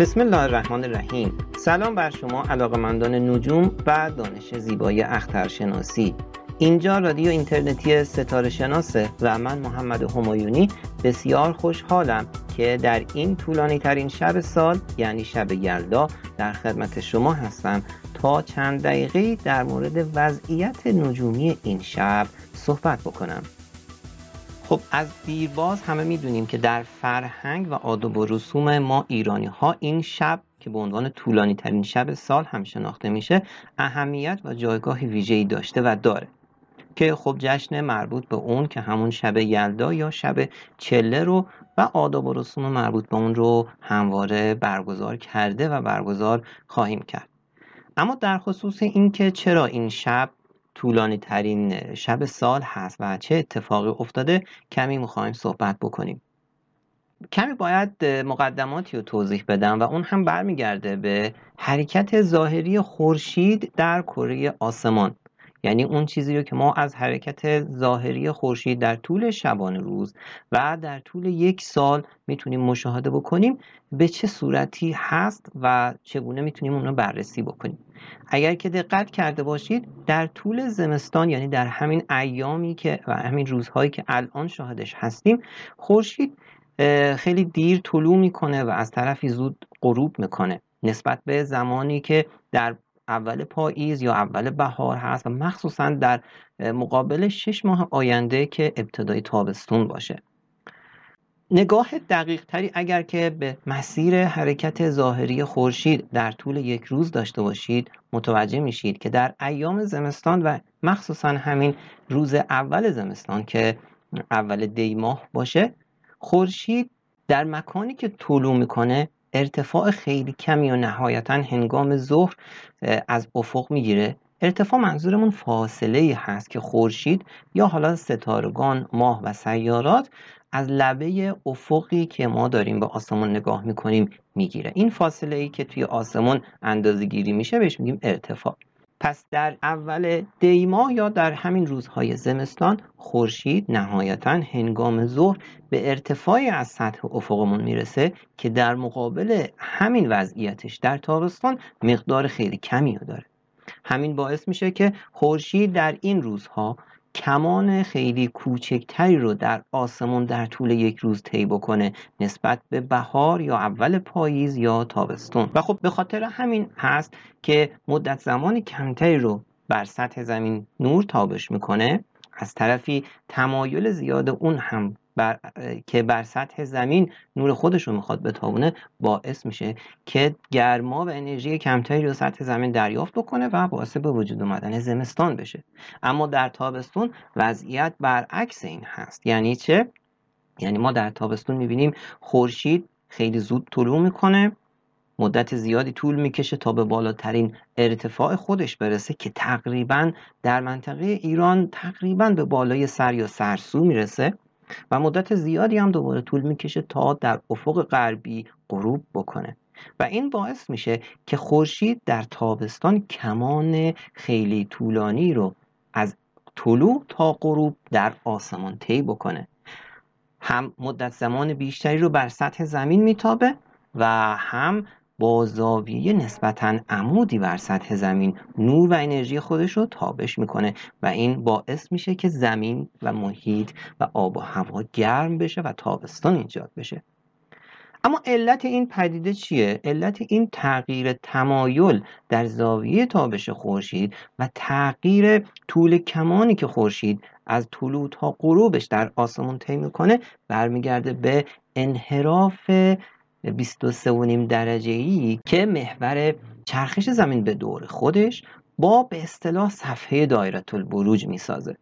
بسم الله الرحمن الرحیم. سلام بر شما علاقمندان نجوم و دانش زیبای اخترشناسی. اینجا رادیو اینترنتی ستاره شناسه و من محمد همایونی بسیار خوشحالم که در این طولانی ترین شب سال یعنی شب یلدا در خدمت شما هستم تا چند دقیقه در مورد وضعیت نجومی این شب صحبت بکنم. خب از دیرباز همه می‌دونیم که در فرهنگ و آداب و رسوم ما ایرانی ها این شب که به عنوان طولانی ترین شب سال هم شناخته میشه اهمیت و جایگاه ویژه‌ای داشته و داره که خب جشن مربوط به اون که همون شب یلدا یا شب چله رو و آداب و رسوم مربوط به اون رو همواره برگزار کرده و برگزار خواهیم کرد. اما در خصوص اینکه چرا این شب طولانی ترین شب سال هست و چه اتفاقی افتاده کمی می‌خوایم صحبت بکنیم. کمی باید مقدماتی رو توضیح بدم و اون هم برمیگرده به حرکت ظاهری خورشید در کره آسمان. یعنی اون چیزی رو که ما از حرکت ظاهری خورشید در طول شبانه روز و در طول یک سال می‌تونیم مشاهده بکنیم به چه صورتی هست و چگونه می‌تونیم اون رو بررسی بکنیم. اگر که دقت کرده باشید در طول زمستان یعنی در همین ایامی که و همین روزهایی که الان شاهدش هستیم خورشید خیلی دیر طلوع می‌کنه و از طرفی زود غروب می‌کنه. نسبت به زمانی که در اول پاییز یا اول بهار هست و مخصوصا در مقابل شش ماه آینده که ابتدای تابستون باشه. نگاه دقیق تری اگر که به مسیر حرکت ظاهری خورشید در طول یک روز داشته باشید متوجه میشید که در ایام زمستان و مخصوصا همین روز اول زمستان که اول دی ماه باشه خورشید در مکانی که طلوع می‌کنه ارتفاع خیلی کمی و نهایتا هنگام ظهر از افق می‌گیره. ارتفاع منظورمون فاصله هست که خورشید یا حالا ستارگان ماه و سیارات از لبه افقی که ما داریم به آسمون نگاه می‌کنیم می‌گیره. این فاصله ای که توی آسمون اندازه گیری میشه بهش میگیم ارتفاع. پس در اول دیما یا در همین روزهای زمستان خورشید نهایتا هنگام ظهر به ارتفاعی از سطح افقمون می‌رسه که در مقابل همین وضعیتش در تابستان مقدار خیلی کمی داره. همین باعث میشه که خورشید در این روزها کمان خیلی کوچکتری رو در آسمون در طول یک روز طی بکنه نسبت به بهار یا اول پاییز یا تابستون. و خب به خاطر همین هست که مدت زمان کمتری رو بر سطح زمین نور تابش می‌کنه. از طرفی تمایل زیاد اون هم بر... که بر سطح زمین نور خودش رو می‌خواد بتابونه باعث میشه که گرما و انرژی کمتری رو سطح زمین دریافت بکنه و باعث به وجود اومدن زمستان بشه. اما در تابستون وضعیت برعکس این هست. یعنی چه؟ یعنی ما در تابستون می‌بینیم خورشید خیلی زود طلوع می‌کنه مدت زیادی طول می‌کشه تا به بالاترین ارتفاع خودش برسه که تقریبا در منطقه ایران تقریبا به بالای سر یا سرسو می‌رسه. و مدت زیادی هم دوباره طول می‌کشه تا در افق غربی غروب بکنه. و این باعث میشه که خورشید در تابستان کمان خیلی طولانی رو از طلوع تا غروب در آسمان طی بکنه. هم مدت زمان بیشتری رو بر سطح زمین میتابه و هم با زاویه نسبتا عمودی بر سطح زمین نور و انرژی خودش رو تابش می‌کنه و این باعث میشه که زمین و محیط و آب و هوا گرم بشه و تابستان ایجاد بشه اما علت این پدیده چیه؟ علت این تغییر تمایل در زاویه تابش خورشید و تغییر طول کمانی که خورشید از طلوع تا غروبش در آسمون طی می‌کنه برمیگرده به انحراف 23.5 درجه ای که محور چرخش زمین به دور خودش با به اصطلاح صفحه دایره البروج می‌سازه.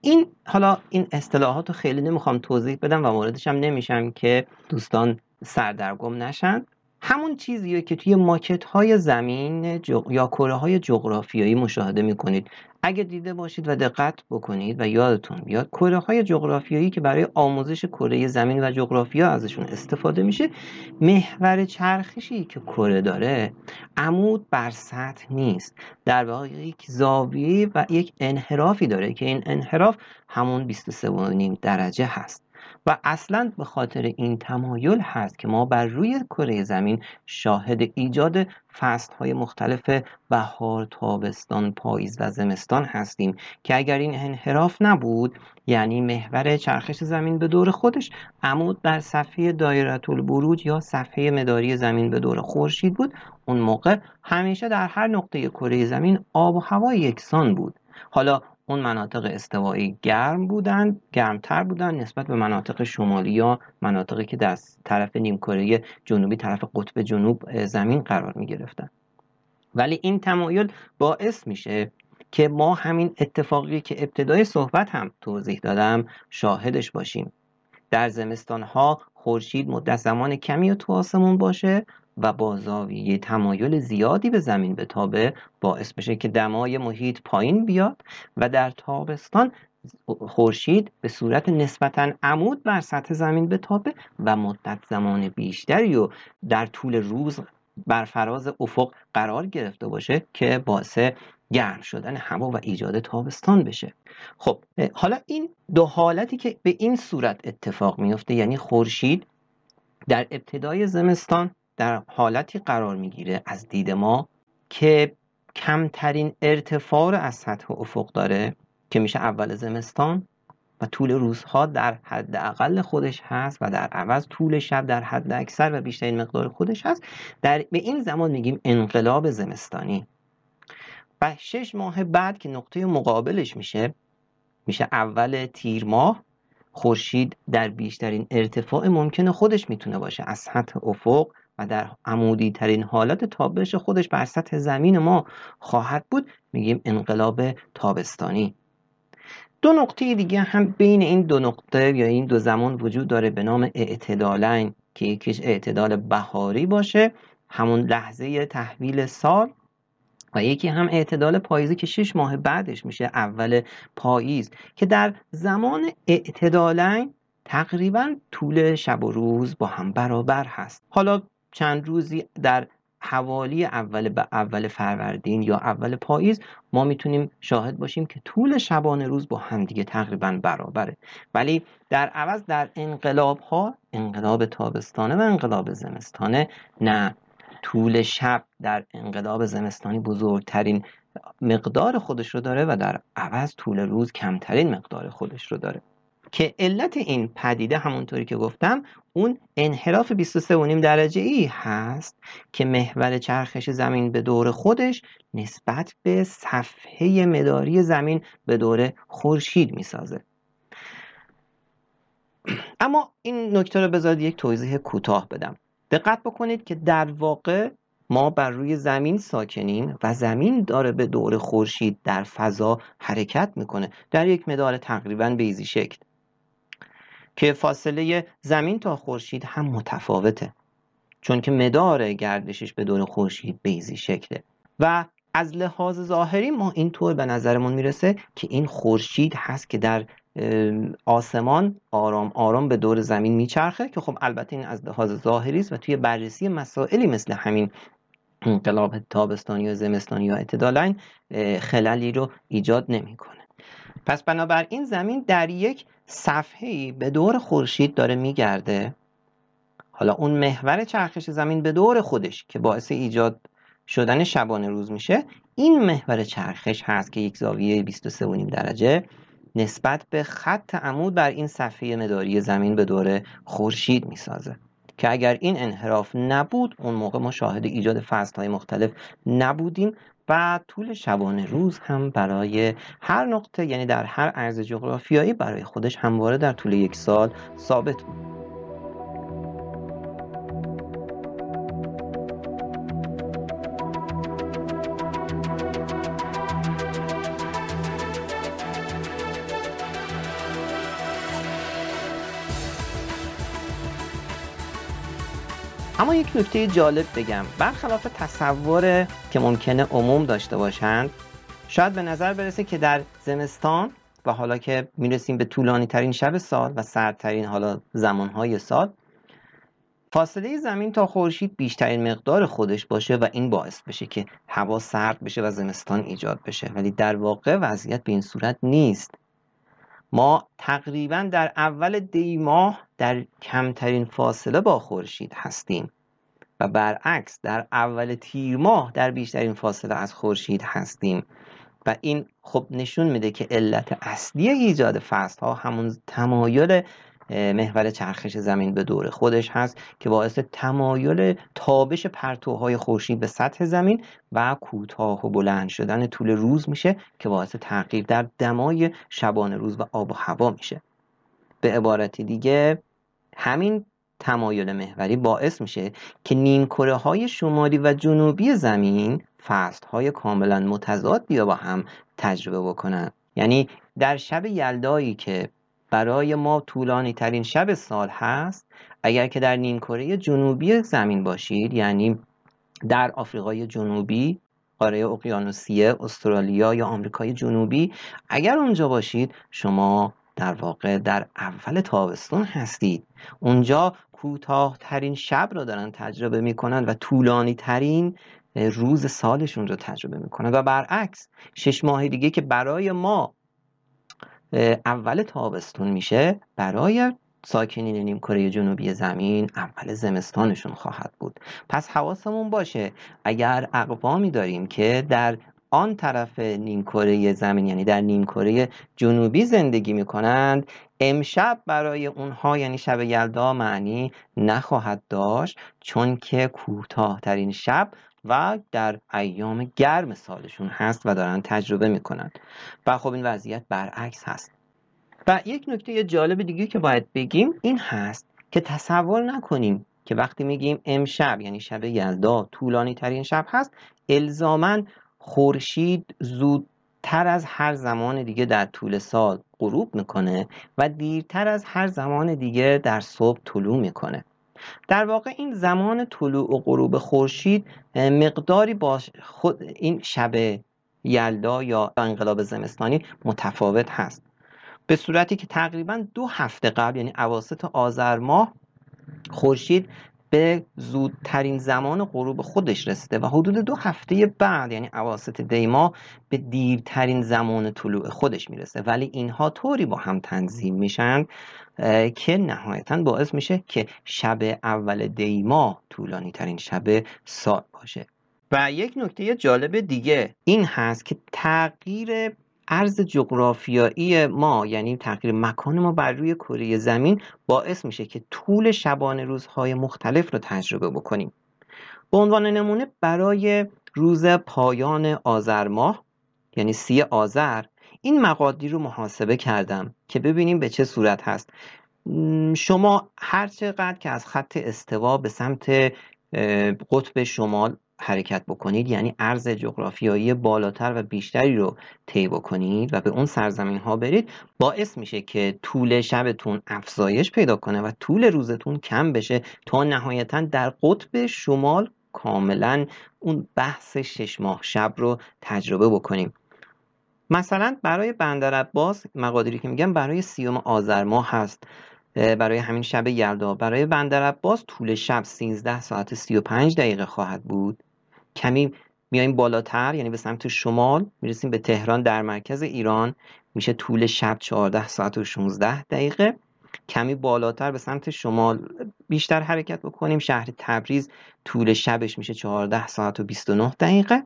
این حالا این اصطلاحات رو خیلی نمی‌خوام توضیح بدم و موردش هم نمیشم که دوستان سردرگم نشن. همون چیزیه که توی ماکت های زمین یا کره های جغرافیایی مشاهده می‌کنید. اگه دیده باشید و دقت بکنید و یادتون بیاد کره های جغرافیایی که برای آموزش کره زمین و جغرافیا ازشون استفاده میشه محور چرخشی که کره داره عمود بر سطح نیست. در واقع یک زاویه و یک انحرافی داره که این انحراف همون 23.5 درجه هست. و اصلا به خاطر این تمایل هست که ما بر روی کره زمین شاهد ایجاد فصل های مختلف بهار، تابستان، پاییز و زمستان هستیم که اگر این انحراف نبود یعنی محور چرخش زمین به دور خودش عمود بر صفحه دایره البروج یا صفحه مداری زمین به دور خورشید بود اون موقع همیشه در هر نقطه کره زمین آب و هوا یکسان بود. حالا اون مناطق استوایی گرم بودند گرمتر بودند نسبت به مناطق شمالی یا مناطقی که در طرف نیمکره جنوبی طرف قطب جنوب زمین قرار می گرفتن ولی این تمایل باعث میشه که ما همین اتفاقی که ابتدای صحبت هم توضیح دادم شاهدش باشیم. در زمستان ها خورشید مدت زمان کمی تو آسمون باشه و با زاویه تمایل زیادی به زمین بتابه باعث بشه که دمای محیط پایین بیاد و در تابستان خورشید به صورت نسبتا عمود بر سطح زمین بتابه و مدت زمان بیشتری و در طول روز بر فراز افق قرار گرفته باشه که باعث گرم شدن هوا و ایجاد تابستان بشه. خب حالا این دو حالتی که به این صورت اتفاق میفته یعنی خورشید در ابتدای زمستان در حالتی قرار می‌گیره از دید ما که کمترین ارتفاع از سطح افق داره که میشه اول زمستان و طول روزها در حد اقل خودش هست و در عوض طول شب در حد اکثر و بیشترین مقدار خودش هست. در به این زمان میگیم انقلاب زمستانی. و شش ماه بعد که نقطه مقابلش میشه میشه اول تیر ماه. خورشید در بیشترین ارتفاع ممکن خودش می‌تونه باشه از سطح افق. و در عمودی ترین حالت تابش خودش بر سطح زمین ما خواهد بود میگیم انقلاب تابستانی. دو نقطه دیگه هم بین این دو نقطه یا این دو زمان وجود داره به نام اعتدالین که یکیش اعتدال بهاری باشه همون لحظه تحویل سال و یکی هم اعتدال پاییزی که شش ماه بعدش میشه اول پاییز که در زمان اعتدالین تقریبا طول شب و روز با هم برابر هست. حالا چند روزی در حوالی اول به اول فروردین یا اول پاییز ما می‌تونیم شاهد باشیم که طول شبانه روز با همدیگه تقریبا برابره. ولی در عوض در انقلاب ها انقلاب تابستانه و انقلاب زمستانه نه. طول شب در انقلاب زمستانی بزرگترین مقدار خودش رو داره و در عوض طول روز کمترین مقدار خودش رو داره. که علت این پدیده همونطوری که گفتم اون انحراف 23.5 درجه ای هست که محور چرخش زمین به دور خودش نسبت به صفحه مداری زمین به دور خورشید می‌سازه. اما این نکته رو بذارید یک توضیح کوتاه بدم. دقت بکنید که در واقع ما بر روی زمین ساکنیم و زمین داره به دور خورشید در فضا حرکت می‌کنه. در یک مدار تقریبا بیزی شکل. که فاصله زمین تا خورشید هم متفاوته. چون که مدار گردشش به دور خورشید بیزی شکله. و از لحاظ ظاهری ما اینطور به نظرمون می‌رسه که این خورشید هست که در آسمان آرام آرام به دور زمین میچرخه که خب البته این از لحاظ ظاهری است و توی بررسی مسائلی مثل همین انقلاب تابستانی یا زمستانی یا اعتدالین خللی رو ایجاد نمی‌کنه. پس بنابراین زمین در یک صفحه به دور خورشید داره میگرده. حالا اون محور چرخش زمین به دور خودش که باعث ایجاد شدن شبانه روز میشه این محور چرخش هست که یک زاویه 23.5 درجه نسبت به خط عمود بر این صفحه مداری زمین به دور خورشید می‌سازه. که اگر این انحراف نبود اون موقع ما شاهد ایجاد های مختلف نبودیم و طول شبانه روز هم برای هر نقطه یعنی در هر عرض جغرافیایی برای خودش همواره در طول یک سال ثابت بود. اما یک نکته جالب بگم. برخلاف تصور که ممکنه عموم داشته باشند شاید به نظر برسه که در زمستان و حالا که می‌رسیم به طولانی ترین شب سال و سردترین حالا زمانهای سال فاصله زمین تا خورشید بیشترین مقدار خودش باشه و این باعث بشه که هوا سرد بشه و زمستان ایجاد بشه. ولی در واقع وضعیت به این صورت نیست. ما تقریبا در اول دی ماه در کمترین فاصله با خورشید هستیم و برعکس در اول تیر ماه در بیشترین فاصله از خورشید هستیم. و این خب نشون میده که علت اصلی ایجاد فصل ها همون تمایل محور چرخش زمین به دور خودش هست که باعث تمایل تابش پرتوهای خورشید به سطح زمین و کوتاه و بلند شدن طول روز میشه که باعث تغییر در دمای شبانه روز و آب و هوا میشه. به عبارت دیگه همین تمایل محوری باعث میشه که نیمکره های شمالی و جنوبی زمین فصل های کاملا متضاد بیا با هم تجربه بکنن. یعنی در شب یلدایی که برای ما طولانی ترین شب سال هست اگر که در نیمکره جنوبی زمین باشید یعنی در آفریقای جنوبی قاره اقیانوسیه استرالیا یا آمریکای جنوبی اگر اونجا باشید شما در واقع در اول تابستون هستید. اونجا کوتاه ترین شب رو دارن تجربه می‌کنن و طولانی ترین روز سالشون رو تجربه می‌کنن. و برعکس شش ماه دیگه که برای ما اول تابستون میشه برای ساکنین نیم کره جنوبی زمین اول زمستانشون خواهد بود. پس حواسمون باشه اگر اقوامی داریم که در آن طرف نیمکره زمین یعنی در نیمکره جنوبی زندگی می‌کنند. امشب برای اونها یعنی شب یلدا معنی نخواهد داشت چون که کوتاه ترین شب و در ایام گرم سالشون هست و دارن تجربه می‌کنن. و خب این وضعیت برعکس هست. و یک نکته جالب دیگه که باید بگیم این هست که تصور نکنیم که وقتی میگیم امشب یعنی شب یلدا طولانی ترین شب هست الزامن خورشید زودتر از هر زمان دیگه در طول سال غروب می‌کنه و دیرتر از هر زمان دیگه در صبح طلوع می‌کنه. در واقع این زمان طلوع و غروب خورشید مقداری با خود این شب یلدا یا انقلاب زمستانی متفاوت هست. به صورتی که تقریبا دو هفته قبل یعنی اواسط آذر ماه خورشید به زودترین زمان غروب خودش رسیده و حدود دو هفته بعد یعنی اواسط دیما به دیرترین زمان طلوع خودش می‌رسه. ولی اینها طوری با هم تنظیم میشن که نهایتا باعث میشه که شب اول دیما طولانی ترین شب سال باشه. و یک نکته جالب دیگه این هست که تغییر عرض جغرافیایی ما یعنی تغییر مکان ما بر روی کره زمین باعث میشه که طول شبانه روزهای مختلف رو تجربه بکنیم. به عنوان نمونه برای روز پایان آذر ماه یعنی سی آذر این مقادیر رو محاسبه کردم که ببینیم به چه صورت هست. شما هر چقدر که از خط استوا به سمت قطب شمال حرکت بکنید یعنی عرض جغرافیایی بالاتر و بیشتری رو طی بکنید و به اون سرزمین ها برید. باعث میشه که طول شبتون افزایش پیدا کنه و طول روزتون کم بشه تا نهایتا در قطب شمال کاملا اون بحث شش ماه شب رو تجربه بکنیم. مثلا برای بندر عباس مقادیری که میگم برای سیوم آذر ماه هست برای همین شب یلدا. برای بندر عباس طول شب 13 ساعت 35 دقیقه خواهد بود. کمی میایم بالاتر یعنی به سمت شمال می‌رسیم به تهران در مرکز ایران. میشه طول شب 14 ساعت و 16 دقیقه. کمی بالاتر به سمت شمال. بیشتر حرکت بکنیم. شهر تبریز طول شبش میشه 14 ساعت و 29 دقیقه.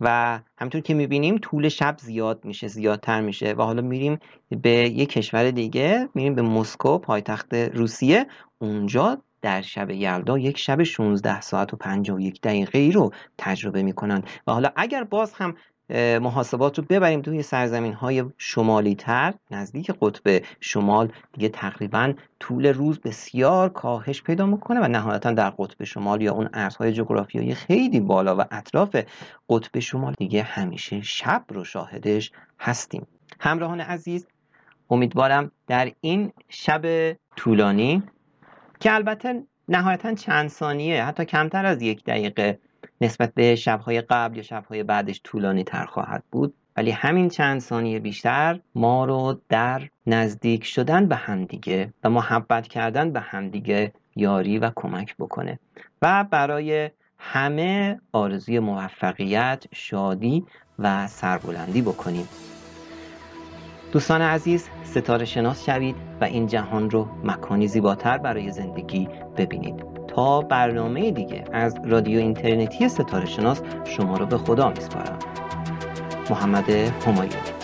و همطور که می‌بینیم طول شب زیاد میشه زیادتر میشه. و حالا میریم به یک کشور دیگه. میریم به مسکو پایتخت روسیه. اونجا در شب یلدا یک شب 16 ساعت و 51 دقیقه ای رو تجربه می‌کنن و حالا اگر باز هم محاسبات رو ببریم توی سرزمین های شمالی تر نزدیک قطب شمال دیگه تقریبا طول روز بسیار کاهش پیدا می‌کنه و نهایتا در قطب شمال یا اون ارزهای جغرافیایی خیلی بالا و اطراف قطب شمال دیگه همیشه شب رو شاهدش هستیم. همراهان عزیز امیدوارم در این شب طولانی که البته نهایتا چند ثانیه حتی کمتر از یک دقیقه نسبت به شبهای قبل یا شبهای بعدش طولانی تر خواهد بود. ولی همین چند ثانیه بیشتر ما رو در نزدیک شدن به همدیگه و محبت کردن به همدیگه یاری و کمک بکنه. و برای همه آرزوی موفقیت، شادی و سربلندی بکنیم. دوستان عزیز ستاره شناس شوید و این جهان رو مکانی زیباتر برای زندگی ببینید. تا برنامه دیگه از رادیو اینترنتی ستاره شناس شما رو به خدا میسپارم. محمد همایون